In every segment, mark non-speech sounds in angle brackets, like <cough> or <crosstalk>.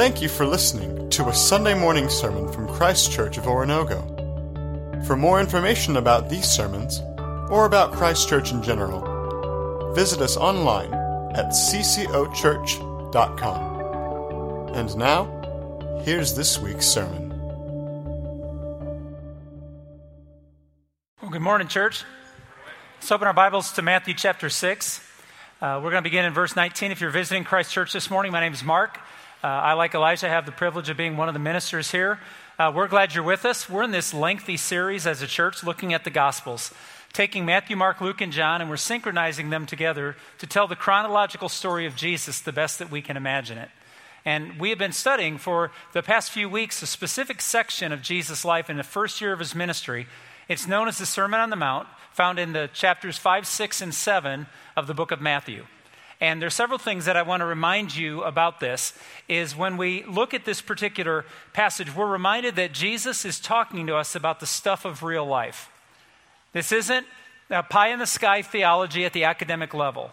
Thank you for listening to a Sunday morning sermon from Christ Church of Oronogo. For more information about these sermons, or about Christ Church in general, visit us online at ccochurch.com. And now, here's this week's sermon. Well, good morning, church. Let's open our Bibles to Matthew chapter 6. Uh, we're going to begin in verse 19. If you're visiting Christ Church this morning, my name is Mark. Uh, I, like Elijah, have the privilege of being one of the ministers here. Uh, we're glad you're with us. We're in this lengthy series as a church looking at the Gospels, taking Matthew, Mark, Luke, and John, and we're synchronizing them together to tell the chronological story of Jesus the best that we can imagine it. And we have been studying for the past few weeks a specific section of Jesus' life in the first year of his ministry. It's known as the Sermon on the Mount, found in the chapters 5, 6, and 7 of the book of Matthew. And there's several things that I want to remind you about this is when we look at this particular passage, we're reminded that Jesus is talking to us about the stuff of real life. This isn't a pie in the sky theology at the academic level.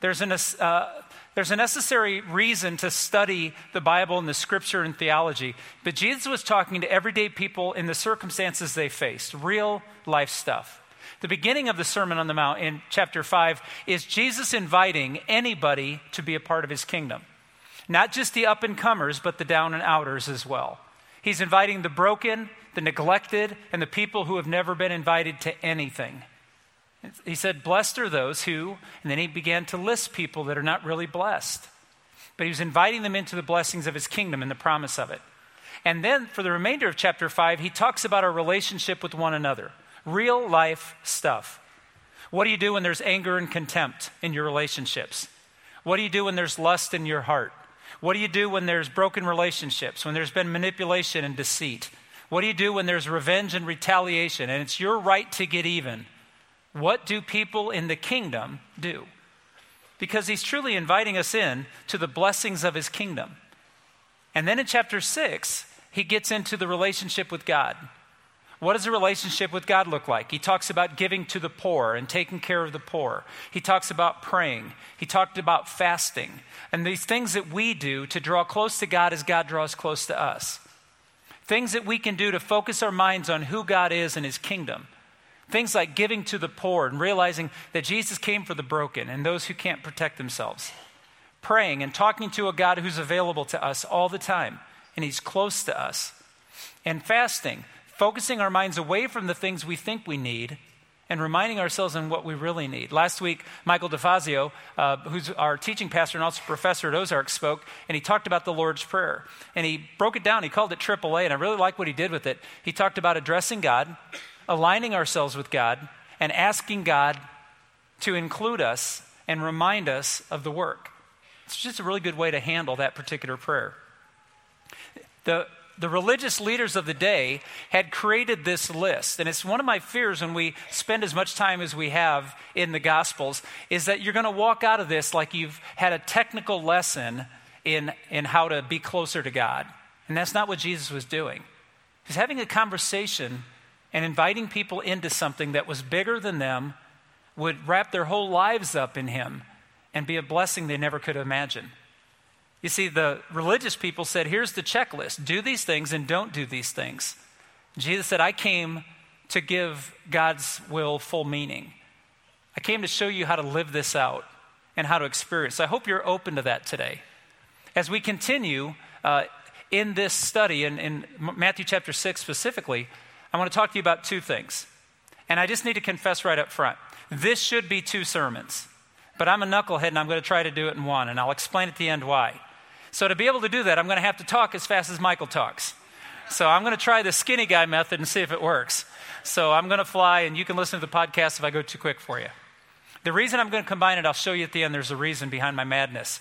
There's, an, uh, there's a necessary reason to study the Bible and the scripture and theology, but Jesus was talking to everyday people in the circumstances they faced, real life stuff. The beginning of the Sermon on the Mount in chapter 5 is Jesus inviting anybody to be a part of his kingdom. Not just the up and comers, but the down and outers as well. He's inviting the broken, the neglected, and the people who have never been invited to anything. He said, Blessed are those who, and then he began to list people that are not really blessed. But he was inviting them into the blessings of his kingdom and the promise of it. And then for the remainder of chapter 5, he talks about our relationship with one another. Real life stuff. What do you do when there's anger and contempt in your relationships? What do you do when there's lust in your heart? What do you do when there's broken relationships, when there's been manipulation and deceit? What do you do when there's revenge and retaliation and it's your right to get even? What do people in the kingdom do? Because he's truly inviting us in to the blessings of his kingdom. And then in chapter 6, he gets into the relationship with God. What does a relationship with God look like? He talks about giving to the poor and taking care of the poor. He talks about praying. He talked about fasting and these things that we do to draw close to God as God draws close to us. Things that we can do to focus our minds on who God is and his kingdom. Things like giving to the poor and realizing that Jesus came for the broken and those who can't protect themselves. Praying and talking to a God who's available to us all the time and he's close to us. And fasting focusing our minds away from the things we think we need and reminding ourselves on what we really need. Last week, Michael DeFazio, uh, who's our teaching pastor and also professor at Ozark, spoke, and he talked about the Lord's Prayer. And he broke it down. He called it AAA, and I really like what he did with it. He talked about addressing God, aligning ourselves with God, and asking God to include us and remind us of the work. It's just a really good way to handle that particular prayer. The the religious leaders of the day had created this list. And it's one of my fears when we spend as much time as we have in the Gospels is that you're going to walk out of this like you've had a technical lesson in, in how to be closer to God. And that's not what Jesus was doing. He's having a conversation and inviting people into something that was bigger than them, would wrap their whole lives up in Him, and be a blessing they never could imagine. You see, the religious people said, here's the checklist do these things and don't do these things. Jesus said, I came to give God's will full meaning. I came to show you how to live this out and how to experience. So I hope you're open to that today. As we continue uh, in this study, in, in Matthew chapter 6 specifically, I want to talk to you about two things. And I just need to confess right up front this should be two sermons, but I'm a knucklehead and I'm going to try to do it in one, and I'll explain at the end why. So, to be able to do that, I'm going to have to talk as fast as Michael talks. So, I'm going to try the skinny guy method and see if it works. So, I'm going to fly, and you can listen to the podcast if I go too quick for you. The reason I'm going to combine it, I'll show you at the end, there's a reason behind my madness.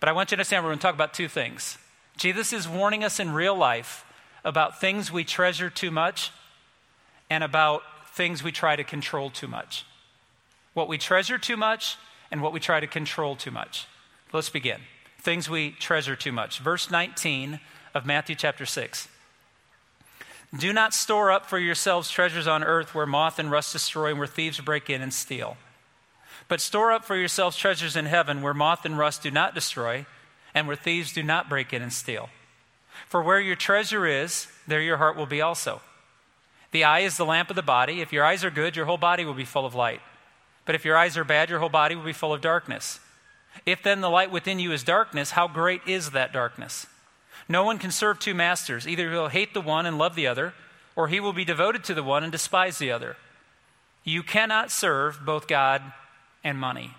But I want you to understand we're going to talk about two things. Jesus is warning us in real life about things we treasure too much and about things we try to control too much. What we treasure too much and what we try to control too much. Let's begin things we treasure too much. Verse 19 of Matthew chapter 6. Do not store up for yourselves treasures on earth where moth and rust destroy and where thieves break in and steal. But store up for yourselves treasures in heaven where moth and rust do not destroy and where thieves do not break in and steal. For where your treasure is, there your heart will be also. The eye is the lamp of the body. If your eyes are good, your whole body will be full of light. But if your eyes are bad, your whole body will be full of darkness. If then the light within you is darkness, how great is that darkness? No one can serve two masters. Either he will hate the one and love the other, or he will be devoted to the one and despise the other. You cannot serve both God and money.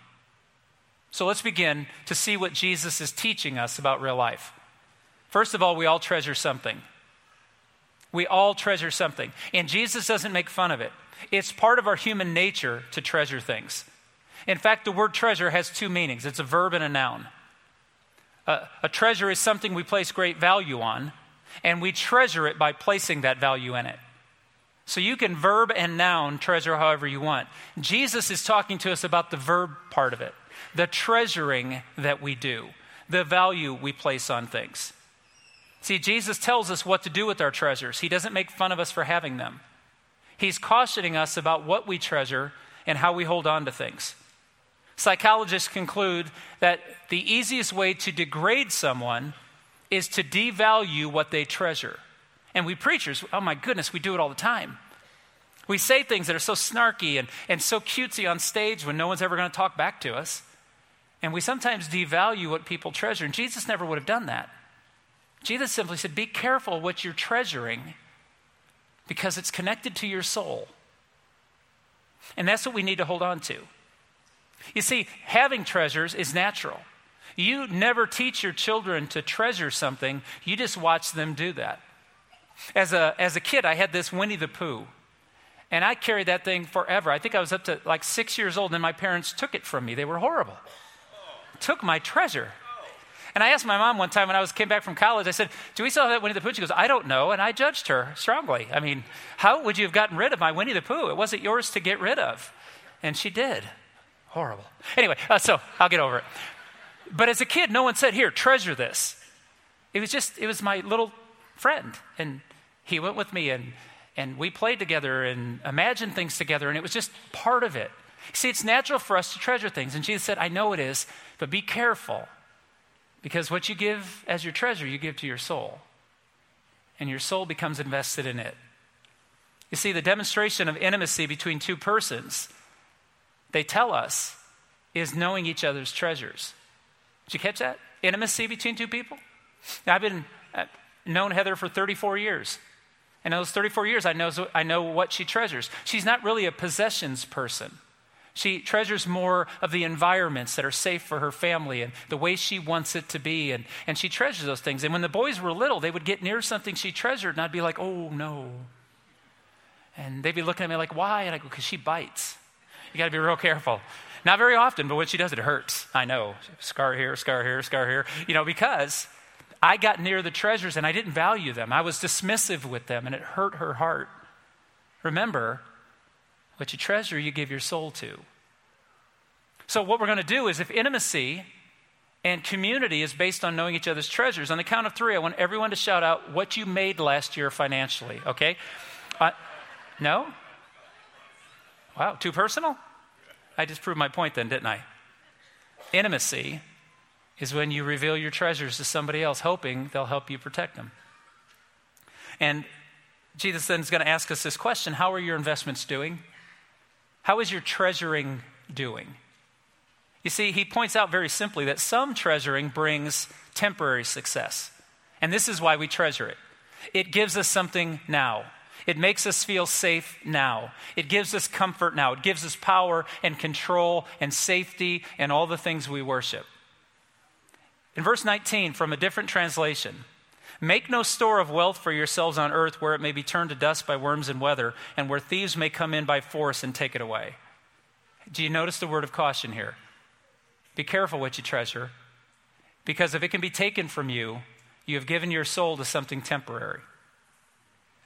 So let's begin to see what Jesus is teaching us about real life. First of all, we all treasure something. We all treasure something. And Jesus doesn't make fun of it. It's part of our human nature to treasure things. In fact, the word treasure has two meanings it's a verb and a noun. Uh, a treasure is something we place great value on, and we treasure it by placing that value in it. So you can verb and noun treasure however you want. Jesus is talking to us about the verb part of it, the treasuring that we do, the value we place on things. See, Jesus tells us what to do with our treasures. He doesn't make fun of us for having them. He's cautioning us about what we treasure and how we hold on to things. Psychologists conclude that the easiest way to degrade someone is to devalue what they treasure. And we preachers, oh my goodness, we do it all the time. We say things that are so snarky and, and so cutesy on stage when no one's ever going to talk back to us. And we sometimes devalue what people treasure. And Jesus never would have done that. Jesus simply said, Be careful what you're treasuring because it's connected to your soul. And that's what we need to hold on to. You see, having treasures is natural. You never teach your children to treasure something, you just watch them do that. As a, as a kid, I had this Winnie the Pooh, and I carried that thing forever. I think I was up to like six years old, and my parents took it from me. They were horrible. Took my treasure. And I asked my mom one time when I was came back from college, I said, Do we still have that Winnie the Pooh? She goes, I don't know. And I judged her strongly. I mean, how would you have gotten rid of my Winnie the Pooh? It wasn't yours to get rid of. And she did. Horrible. Anyway, uh, so I'll get over it. But as a kid, no one said, Here, treasure this. It was just, it was my little friend. And he went with me and, and we played together and imagined things together. And it was just part of it. See, it's natural for us to treasure things. And Jesus said, I know it is, but be careful because what you give as your treasure, you give to your soul. And your soul becomes invested in it. You see, the demonstration of intimacy between two persons, they tell us, is knowing each other's treasures. Did you catch that? Intimacy between two people? Now, I've been uh, known Heather for 34 years. And in those 34 years, I know, I know what she treasures. She's not really a possessions person. She treasures more of the environments that are safe for her family and the way she wants it to be. And, and she treasures those things. And when the boys were little, they would get near something she treasured, and I'd be like, oh, no. And they'd be looking at me like, why? And I go, because she bites. You got to be real careful. Not very often, but when she does it, it hurts. I know. Scar here, scar here, scar here. You know, because I got near the treasures and I didn't value them. I was dismissive with them, and it hurt her heart. Remember, what you treasure, you give your soul to. So, what we're going to do is if intimacy and community is based on knowing each other's treasures, on the count of three, I want everyone to shout out what you made last year financially, okay? Uh, no? Wow, too personal? I just proved my point then, didn't I? Intimacy is when you reveal your treasures to somebody else, hoping they'll help you protect them. And Jesus then is going to ask us this question How are your investments doing? How is your treasuring doing? You see, he points out very simply that some treasuring brings temporary success. And this is why we treasure it. It gives us something now. It makes us feel safe now. It gives us comfort now. It gives us power and control and safety and all the things we worship. In verse 19, from a different translation, Make no store of wealth for yourselves on earth where it may be turned to dust by worms and weather, and where thieves may come in by force and take it away. Do you notice the word of caution here? Be careful what you treasure, because if it can be taken from you, you have given your soul to something temporary.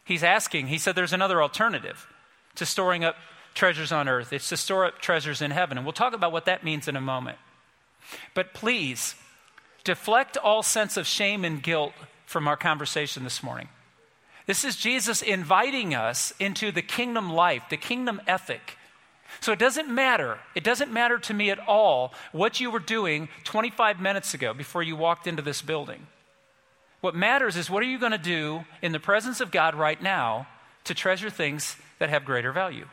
He's asking, he said there's another alternative to storing up treasures on earth. It's to store up treasures in heaven. And we'll talk about what that means in a moment. But please, deflect all sense of shame and guilt from our conversation this morning. This is Jesus inviting us into the kingdom life, the kingdom ethic. So it doesn't matter, it doesn't matter to me at all what you were doing 25 minutes ago before you walked into this building. What matters is what are you going to do in the presence of God right now to treasure things that have greater value?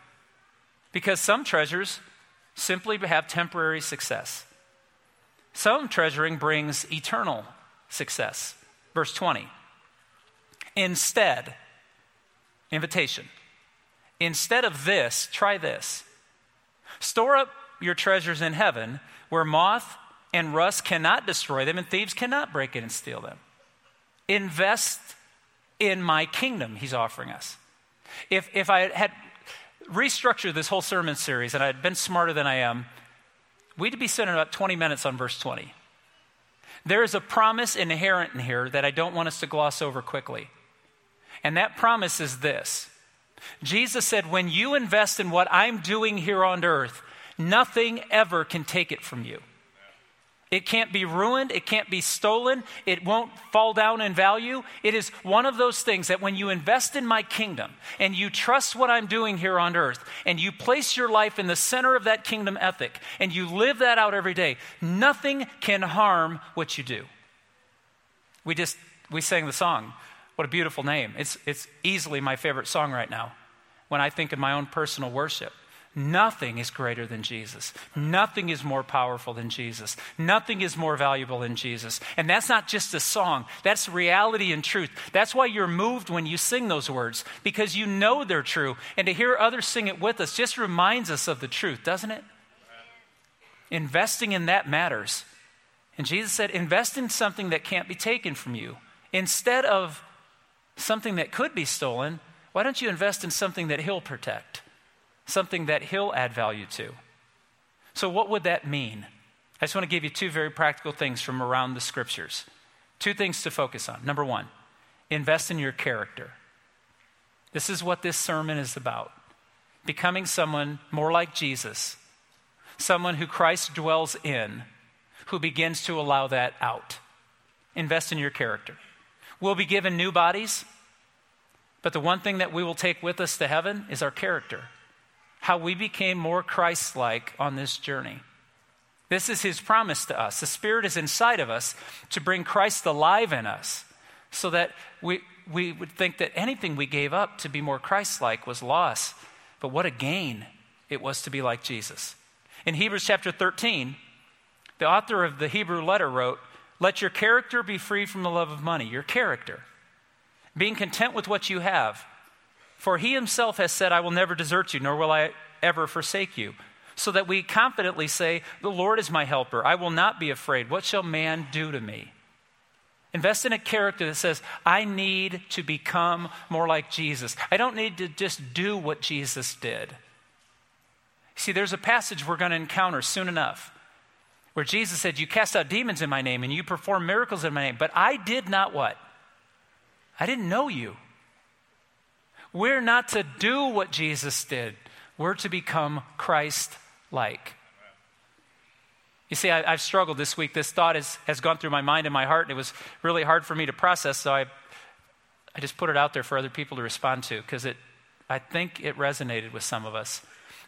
Because some treasures simply have temporary success. Some treasuring brings eternal success. Verse 20. Instead, invitation. Instead of this, try this. Store up your treasures in heaven where moth and rust cannot destroy them and thieves cannot break in and steal them. Invest in my kingdom, he's offering us. If, if I had restructured this whole sermon series and I had been smarter than I am, we'd be spending about 20 minutes on verse 20. There is a promise inherent in here that I don't want us to gloss over quickly. And that promise is this Jesus said, When you invest in what I'm doing here on earth, nothing ever can take it from you. It can't be ruined. It can't be stolen. It won't fall down in value. It is one of those things that when you invest in my kingdom and you trust what I'm doing here on earth and you place your life in the center of that kingdom ethic and you live that out every day, nothing can harm what you do. We just, we sang the song. What a beautiful name. It's, it's easily my favorite song right now when I think of my own personal worship. Nothing is greater than Jesus. Nothing is more powerful than Jesus. Nothing is more valuable than Jesus. And that's not just a song, that's reality and truth. That's why you're moved when you sing those words, because you know they're true. And to hear others sing it with us just reminds us of the truth, doesn't it? Investing in that matters. And Jesus said, invest in something that can't be taken from you. Instead of something that could be stolen, why don't you invest in something that He'll protect? Something that He'll add value to. So, what would that mean? I just want to give you two very practical things from around the scriptures. Two things to focus on. Number one, invest in your character. This is what this sermon is about becoming someone more like Jesus, someone who Christ dwells in, who begins to allow that out. Invest in your character. We'll be given new bodies, but the one thing that we will take with us to heaven is our character how we became more Christ like on this journey. This is his promise to us. The Spirit is inside of us to bring Christ alive in us so that we, we would think that anything we gave up to be more Christ like was loss. But what a gain it was to be like Jesus. In Hebrews chapter 13, the author of the Hebrew letter wrote, Let your character be free from the love of money, your character. Being content with what you have for he himself has said, I will never desert you, nor will I ever forsake you. So that we confidently say, The Lord is my helper. I will not be afraid. What shall man do to me? Invest in a character that says, I need to become more like Jesus. I don't need to just do what Jesus did. See, there's a passage we're going to encounter soon enough where Jesus said, You cast out demons in my name and you perform miracles in my name, but I did not what? I didn't know you. We're not to do what Jesus did, we're to become Christ like. You see, I, have struggled this week. This thought has, has gone through my mind and my heart, and it was really hard for me to process, so I, I just put it out there for other people to respond to because it, I think it resonated with some of us.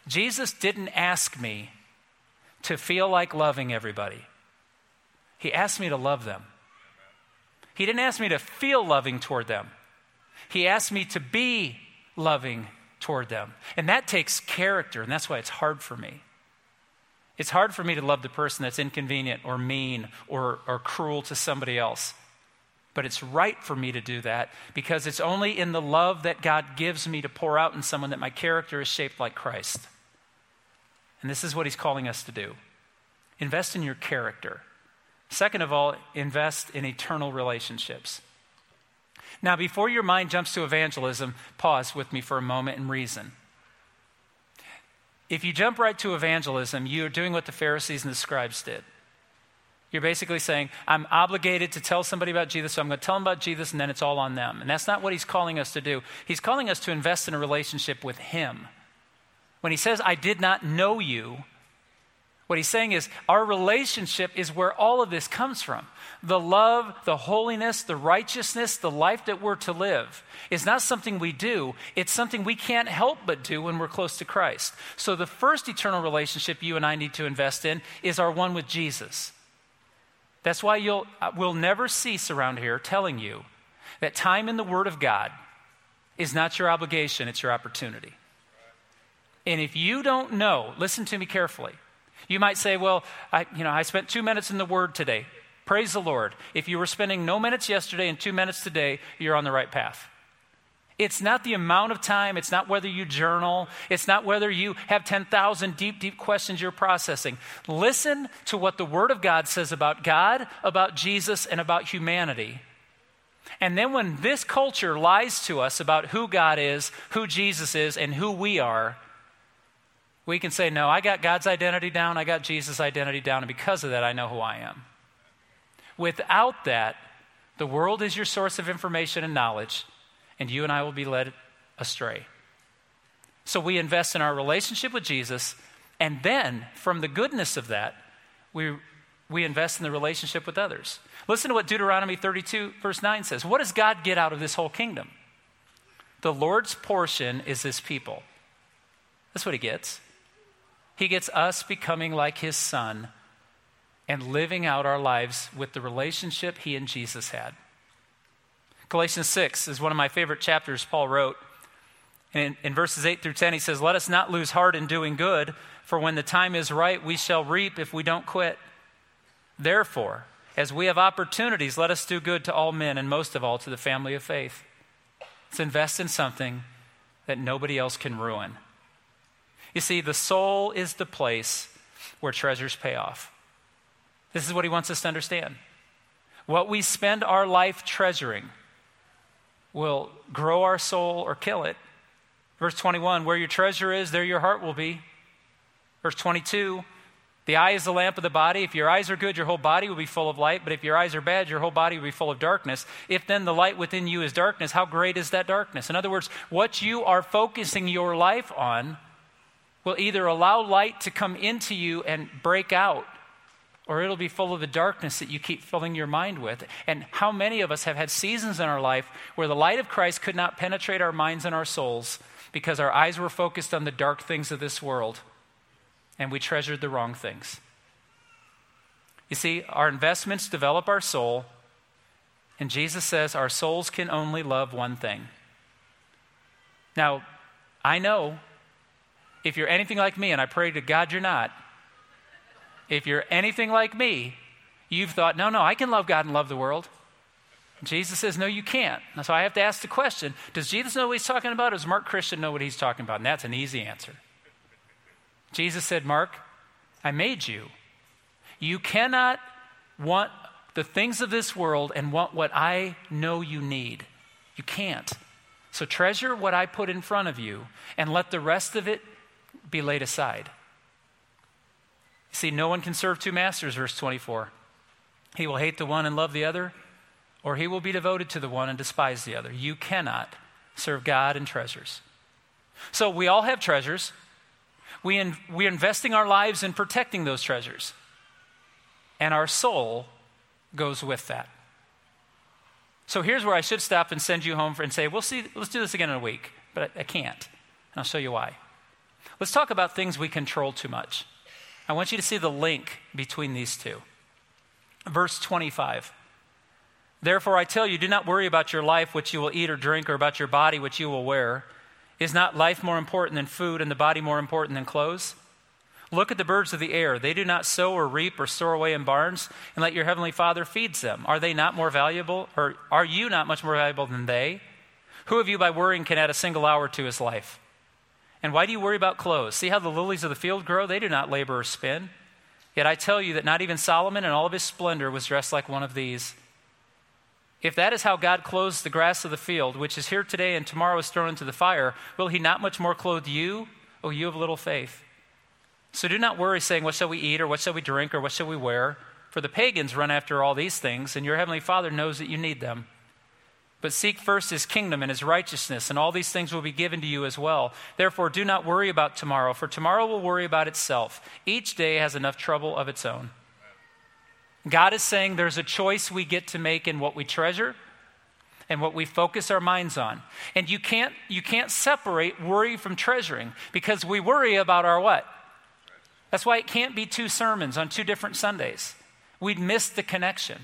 Jesus didn't ask me to feel like loving everybody, He asked me to love them. He didn't ask me to feel loving toward them. He asked me to be loving toward them. And that takes character, and that's why it's hard for me. It's hard for me to love the person that's inconvenient or mean or, or cruel to somebody else. But it's right for me to do that because it's only in the love that God gives me to pour out in someone that my character is shaped like Christ. And this is what he's calling us to do invest in your character. Second of all, invest in eternal relationships. Now, before your mind jumps to evangelism, pause with me for a moment and reason. If you jump right to evangelism, you're doing what the Pharisees and the scribes did. You're basically saying, I'm obligated to tell somebody about Jesus, so I'm going to tell them about Jesus, and then it's all on them. And that's not what he's calling us to do. He's calling us to invest in a relationship with him. When he says, I did not know you, what he's saying is, our relationship is where all of this comes from. The love, the holiness, the righteousness, the life that we're to live is not something we do. It's something we can't help but do when we're close to Christ. So, the first eternal relationship you and I need to invest in is our one with Jesus. That's why you'll, we'll never cease around here telling you that time in the Word of God is not your obligation, it's your opportunity. And if you don't know, listen to me carefully. You might say, well, I, you know, I spent two minutes in the Word today. Praise the Lord. If you were spending no minutes yesterday and two minutes today, you're on the right path. It's not the amount of time. It's not whether you journal. It's not whether you have 10,000 deep, deep questions you're processing. Listen to what the Word of God says about God, about Jesus, and about humanity. And then when this culture lies to us about who God is, who Jesus is, and who we are, we can say, No, I got God's identity down, I got Jesus' identity down, and because of that, I know who I am. Without that, the world is your source of information and knowledge and you and I will be led astray. So we invest in our relationship with Jesus, and then from the goodness of that, we, we invest in the relationship with others. Listen to what Deuteronomy 32, verse 9 says. What does God get out of this whole kingdom? The Lord's portion is his people. That's what he gets. He gets us becoming like his son and living out our lives with the relationship he and Jesus had. Galatians 6 is one of my favorite chapters Paul wrote. In, in verses 8 through 10, he says, Let us not lose heart in doing good, for when the time is right, we shall reap if we don't quit. Therefore, as we have opportunities, let us do good to all men, and most of all to the family of faith. Let's invest in something that nobody else can ruin. You see, the soul is the place where treasures pay off. This is what he wants us to understand. What we spend our life treasuring will grow our soul or kill it. Verse 21 Where your treasure is, there your heart will be. Verse 22 The eye is the lamp of the body. If your eyes are good, your whole body will be full of light. But if your eyes are bad, your whole body will be full of darkness. If then the light within you is darkness, how great is that darkness? In other words, what you are focusing your life on will either allow light to come into you and break out or it'll be full of the darkness that you keep filling your mind with. And how many of us have had seasons in our life where the light of Christ could not penetrate our minds and our souls because our eyes were focused on the dark things of this world and we treasured the wrong things? You see, our investments develop our soul, and Jesus says our souls can only love one thing. Now, I know if you're anything like me, and I pray to God you're not, if you're anything like me, you've thought, no, no, I can love God and love the world. Jesus says, no, you can't. So I have to ask the question Does Jesus know what he's talking about? Or does Mark Christian know what he's talking about? And that's an easy answer. Jesus said, Mark, I made you. You cannot want the things of this world and want what I know you need. You can't. So treasure what I put in front of you and let the rest of it be laid aside. See, no one can serve two masters, verse 24. He will hate the one and love the other, or he will be devoted to the one and despise the other. You cannot serve God and treasures. So we all have treasures. We in, we're investing our lives in protecting those treasures. And our soul goes with that. So here's where I should stop and send you home for, and say, we'll see, let's do this again in a week. But I, I can't. And I'll show you why. Let's talk about things we control too much. I want you to see the link between these two. Verse 25. Therefore, I tell you, do not worry about your life, which you will eat or drink, or about your body, which you will wear. Is not life more important than food, and the body more important than clothes? Look at the birds of the air. They do not sow or reap or store away in barns, and let your heavenly Father feeds them. Are they not more valuable, or are you not much more valuable than they? Who of you, by worrying, can add a single hour to his life? And why do you worry about clothes? See how the lilies of the field grow? They do not labor or spin. Yet I tell you that not even Solomon in all of his splendor was dressed like one of these. If that is how God clothes the grass of the field, which is here today and tomorrow is thrown into the fire, will he not much more clothe you, O you of little faith? So do not worry, saying, What shall we eat, or what shall we drink, or what shall we wear? For the pagans run after all these things, and your heavenly Father knows that you need them. But seek first his kingdom and his righteousness, and all these things will be given to you as well. Therefore, do not worry about tomorrow, for tomorrow will worry about itself. Each day has enough trouble of its own. God is saying there's a choice we get to make in what we treasure and what we focus our minds on. And you can't, you can't separate worry from treasuring because we worry about our what? That's why it can't be two sermons on two different Sundays. we'd miss the connection.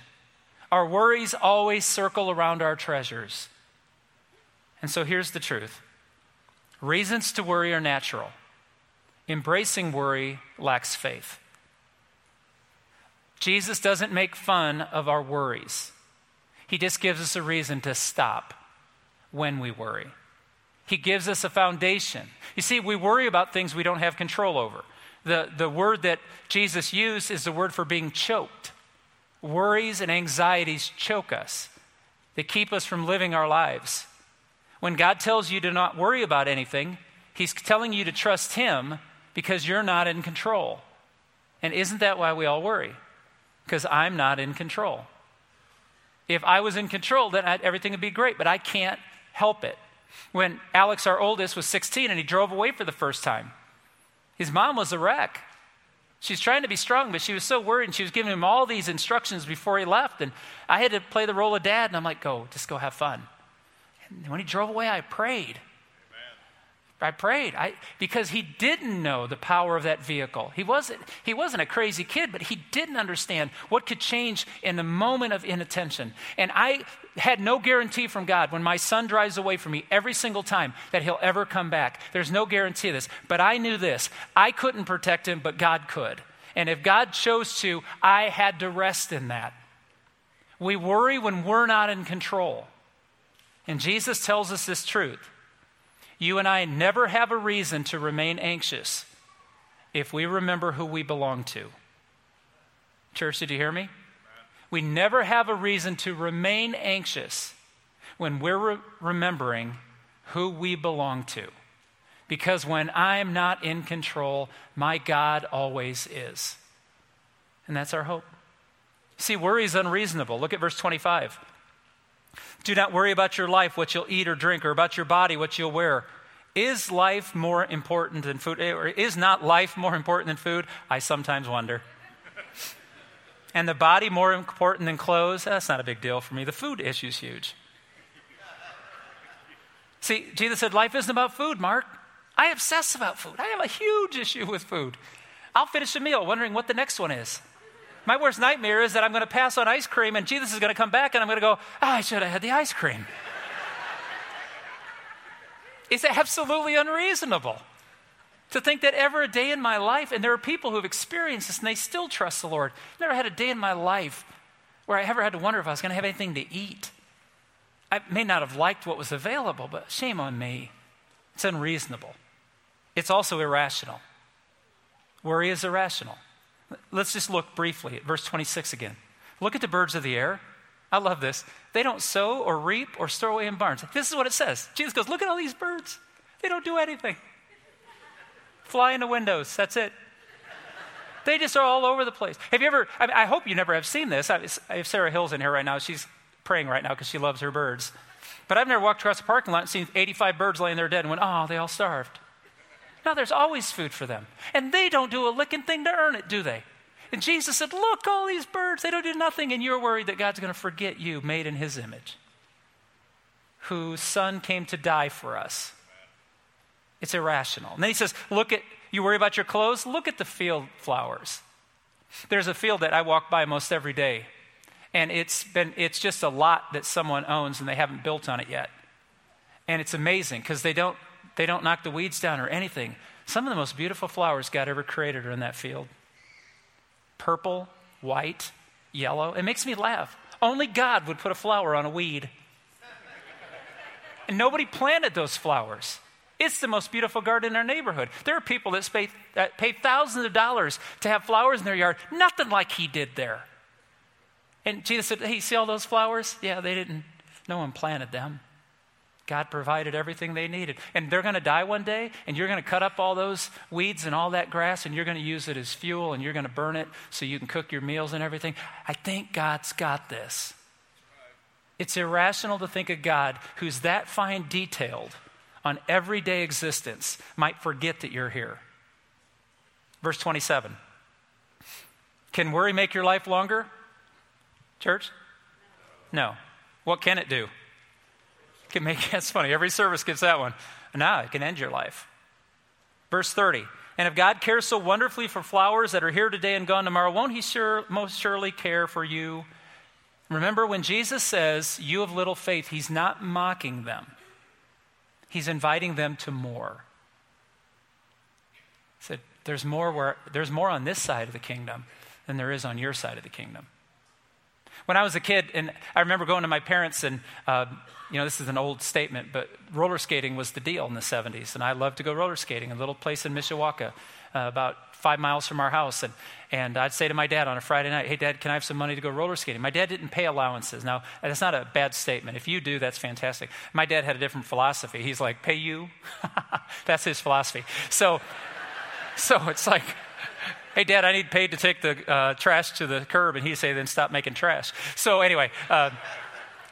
Our worries always circle around our treasures. And so here's the truth reasons to worry are natural, embracing worry lacks faith. Jesus doesn't make fun of our worries, He just gives us a reason to stop when we worry. He gives us a foundation. You see, we worry about things we don't have control over. The, the word that Jesus used is the word for being choked. Worries and anxieties choke us, they keep us from living our lives. When God tells you to not worry about anything, He's telling you to trust Him because you're not in control. And isn't that why we all worry? Because I'm not in control. If I was in control, then I'd, everything would be great, but I can't help it. When Alex, our oldest, was 16 and he drove away for the first time, his mom was a wreck. She's trying to be strong, but she was so worried, and she was giving him all these instructions before he left. And I had to play the role of dad, and I'm like, go, just go have fun. And when he drove away, I prayed. I prayed I, because he didn't know the power of that vehicle. He wasn't, he wasn't a crazy kid, but he didn't understand what could change in the moment of inattention. And I had no guarantee from God when my son drives away from me every single time that he'll ever come back. There's no guarantee of this. But I knew this I couldn't protect him, but God could. And if God chose to, I had to rest in that. We worry when we're not in control. And Jesus tells us this truth you and I never have a reason to remain anxious if we remember who we belong to. Church, did you hear me? We never have a reason to remain anxious when we're re- remembering who we belong to. Because when I'm not in control, my God always is. And that's our hope. See, worry is unreasonable. Look at verse 25. Do not worry about your life, what you'll eat or drink, or about your body, what you'll wear. Is life more important than food? Eh, or is not life more important than food? I sometimes wonder. and the body more important than clothes? That's not a big deal for me. The food issue's huge. See, Jesus said, Life isn't about food, Mark. I obsess about food. I have a huge issue with food. I'll finish a meal wondering what the next one is. My worst nightmare is that I'm going to pass on ice cream and Jesus is going to come back and I'm going to go, oh, I should have had the ice cream. it's absolutely unreasonable to think that ever a day in my life, and there are people who have experienced this and they still trust the Lord. Never had a day in my life where I ever had to wonder if I was going to have anything to eat. I may not have liked what was available, but shame on me. It's unreasonable. It's also irrational. Worry is irrational. Let's just look briefly at verse 26 again. Look at the birds of the air. I love this. They don't sow or reap or store away in barns. This is what it says. Jesus goes, Look at all these birds. They don't do anything. Fly into windows. That's it. They just are all over the place. Have you ever, I, mean, I hope you never have seen this. I, I have Sarah Hills in here right now. She's praying right now because she loves her birds. But I've never walked across a parking lot and seen 85 birds laying there dead and went, oh, they all starved. No, there's always food for them. And they don't do a licking thing to earn it, do they? And Jesus said, Look, all these birds, they don't do nothing. And you're worried that God's going to forget you, made in his image, whose son came to die for us. It's irrational. And then he says, Look at, you worry about your clothes? Look at the field flowers. There's a field that I walk by most every day. And it's been, it's just a lot that someone owns and they haven't built on it yet. And it's amazing because they don't they don't knock the weeds down or anything. Some of the most beautiful flowers God ever created are in that field purple, white, yellow. It makes me laugh. Only God would put a flower on a weed. And nobody planted those flowers. It's the most beautiful garden in our neighborhood. There are people that pay, that pay thousands of dollars to have flowers in their yard. Nothing like he did there. And Jesus said, Hey, see all those flowers? Yeah, they didn't, no one planted them. God provided everything they needed. And they're going to die one day, and you're going to cut up all those weeds and all that grass, and you're going to use it as fuel, and you're going to burn it so you can cook your meals and everything. I think God's got this. It's irrational to think a God who's that fine detailed on everyday existence might forget that you're here. Verse 27. Can worry make your life longer? Church? No. What can it do? Can make <laughs> that's funny. Every service gets that one. Now it can end your life. Verse 30. And if God cares so wonderfully for flowers that are here today and gone tomorrow, won't He sure, most surely care for you? Remember, when Jesus says, You have little faith, He's not mocking them, He's inviting them to more. He said, There's more, where, there's more on this side of the kingdom than there is on your side of the kingdom. When I was a kid, and I remember going to my parents, and uh, you know, this is an old statement, but roller skating was the deal in the 70s. And I loved to go roller skating, a little place in Mishawaka, uh, about five miles from our house. And, and I'd say to my dad on a Friday night, Hey, dad, can I have some money to go roller skating? My dad didn't pay allowances. Now, that's not a bad statement. If you do, that's fantastic. My dad had a different philosophy. He's like, Pay you? <laughs> that's his philosophy. So, so it's like, hey, Dad, I need paid to take the uh, trash to the curb. And he'd say, then stop making trash. So anyway, uh,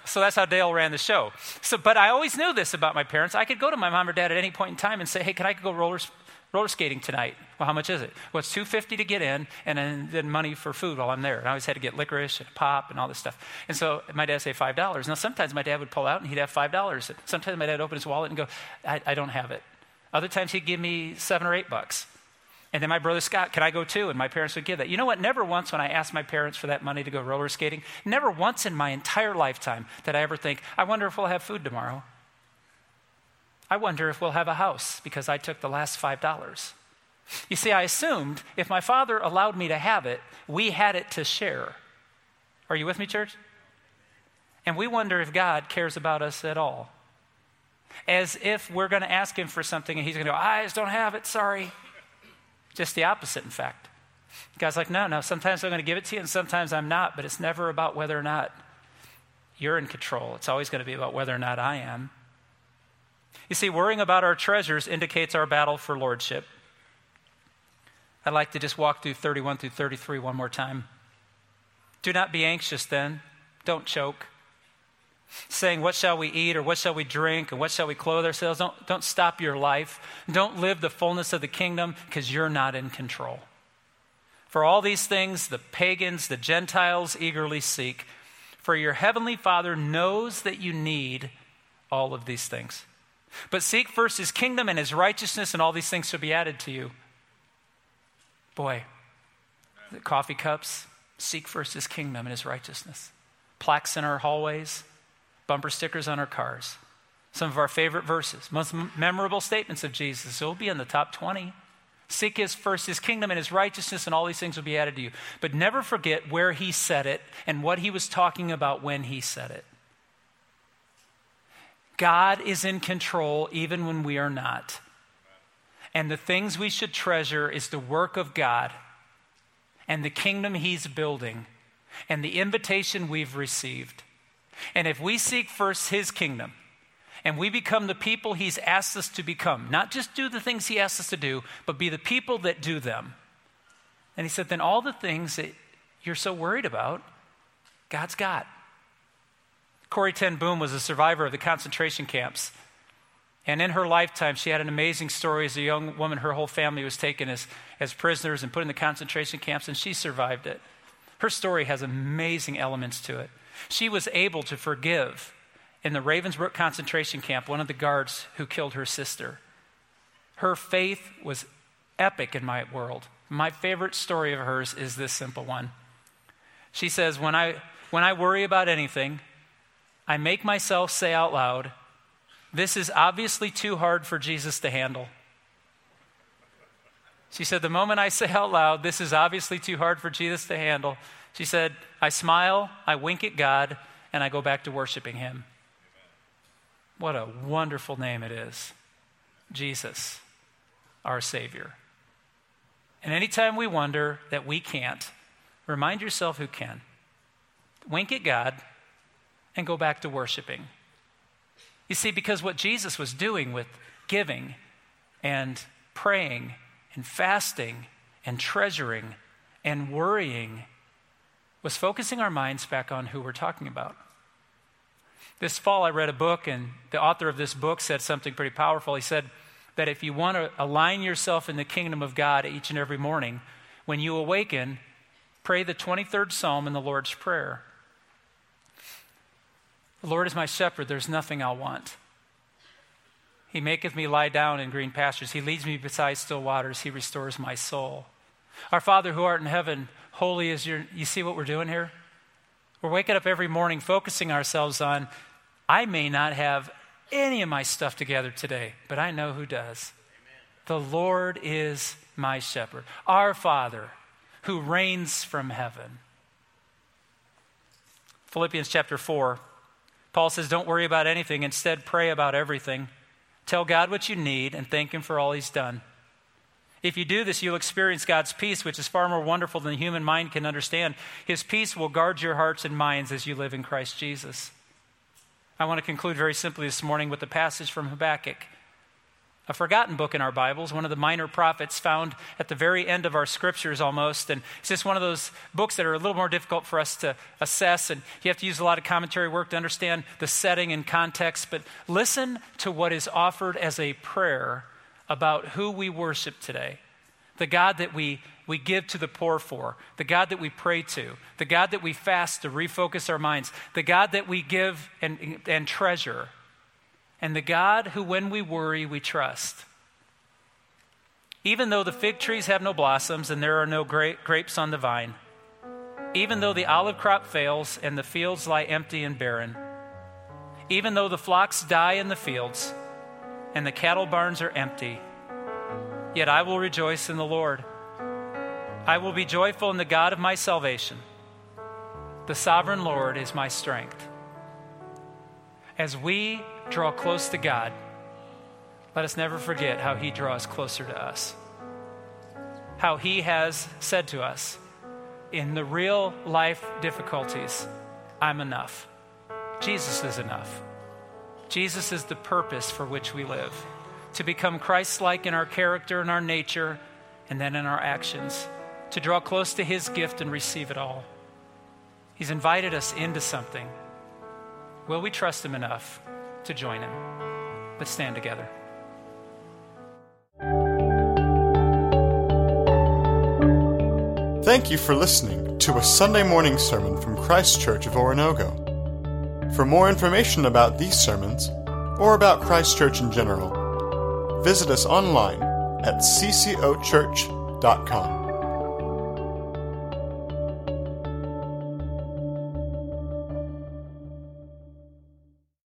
so that's how Dale ran the show. So, but I always knew this about my parents. I could go to my mom or dad at any point in time and say, hey, can I go roller, roller skating tonight? Well, how much is it? Well, it's 250 to get in and then, then money for food while I'm there. And I always had to get licorice and pop and all this stuff. And so my dad say $5. Now, sometimes my dad would pull out and he'd have $5. Sometimes my dad would open his wallet and go, I, I don't have it. Other times he'd give me seven or eight bucks. And then my brother Scott, can I go too? And my parents would give that. You know what? Never once when I asked my parents for that money to go roller skating, never once in my entire lifetime did I ever think, I wonder if we'll have food tomorrow. I wonder if we'll have a house because I took the last $5. You see, I assumed if my father allowed me to have it, we had it to share. Are you with me, church? And we wonder if God cares about us at all. As if we're going to ask him for something and he's going to go, I just don't have it, sorry. Just the opposite, in fact. God's like, no, no, sometimes I'm going to give it to you and sometimes I'm not, but it's never about whether or not you're in control. It's always going to be about whether or not I am. You see, worrying about our treasures indicates our battle for lordship. I'd like to just walk through 31 through 33 one more time. Do not be anxious then. Don't choke saying, What shall we eat, or what shall we drink, or what shall we clothe ourselves? Don't, don't stop your life. Don't live the fullness of the kingdom because you're not in control. For all these things, the pagans, the Gentiles eagerly seek. For your heavenly Father knows that you need all of these things. But seek first his kingdom and his righteousness, and all these things shall be added to you. Boy, the coffee cups, seek first his kingdom and his righteousness. Plaques in our hallways, bumper stickers on our cars. Some of our favorite verses, most memorable statements of Jesus. It will be in the top 20. Seek his first his kingdom and his righteousness, and all these things will be added to you. But never forget where he said it and what he was talking about when he said it. God is in control even when we are not. And the things we should treasure is the work of God and the kingdom he's building and the invitation we've received. And if we seek first his kingdom and we become the people he's asked us to become, not just do the things he asks us to do, but be the people that do them. And he said, then all the things that you're so worried about, God's got. Corrie Ten Boom was a survivor of the concentration camps. And in her lifetime, she had an amazing story. As a young woman, her whole family was taken as, as prisoners and put in the concentration camps, and she survived it. Her story has amazing elements to it. She was able to forgive in the Ravensbrück concentration camp one of the guards who killed her sister. Her faith was epic in my world. My favorite story of hers is this simple one. She says, When I, when I worry about anything, I make myself say out loud, This is obviously too hard for Jesus to handle. She said, The moment I say out loud, This is obviously too hard for Jesus to handle, she said, I smile, I wink at God, and I go back to worshiping Him. What a wonderful name it is Jesus, our Savior. And anytime we wonder that we can't, remind yourself who can. Wink at God and go back to worshiping. You see, because what Jesus was doing with giving and praying and fasting and treasuring and worrying was focusing our minds back on who we're talking about. This fall, I read a book, and the author of this book said something pretty powerful. He said that if you want to align yourself in the kingdom of God each and every morning, when you awaken, pray the 23rd Psalm in the Lord's Prayer. The Lord is my shepherd, there's nothing I'll want. He maketh me lie down in green pastures. He leads me beside still waters. He restores my soul. Our Father who art in heaven, holy is your. You see what we're doing here? We're waking up every morning focusing ourselves on, I may not have any of my stuff together today, but I know who does. Amen. The Lord is my shepherd. Our Father who reigns from heaven. Philippians chapter 4. Paul says, Don't worry about anything. Instead, pray about everything. Tell God what you need and thank Him for all He's done. If you do this, you'll experience God's peace, which is far more wonderful than the human mind can understand. His peace will guard your hearts and minds as you live in Christ Jesus. I want to conclude very simply this morning with a passage from Habakkuk a forgotten book in our Bibles, one of the minor prophets found at the very end of our scriptures almost. And it's just one of those books that are a little more difficult for us to assess. And you have to use a lot of commentary work to understand the setting and context. But listen to what is offered as a prayer about who we worship today the God that we, we give to the poor for, the God that we pray to, the God that we fast to refocus our minds, the God that we give and, and treasure and the God who, when we worry, we trust. Even though the fig trees have no blossoms and there are no gra- grapes on the vine, even though the olive crop fails and the fields lie empty and barren, even though the flocks die in the fields and the cattle barns are empty, yet I will rejoice in the Lord. I will be joyful in the God of my salvation. The sovereign Lord is my strength. As we draw close to God, let us never forget how He draws closer to us. How He has said to us, in the real life difficulties, I'm enough. Jesus is enough. Jesus is the purpose for which we live to become Christ like in our character and our nature, and then in our actions, to draw close to His gift and receive it all. He's invited us into something. Will we trust Him enough to join him. Let's stand together. Thank you for listening to a Sunday morning sermon from Christ Church of Oronogo. For more information about these sermons, or about Christ Church in general, visit us online at ccochurch.com.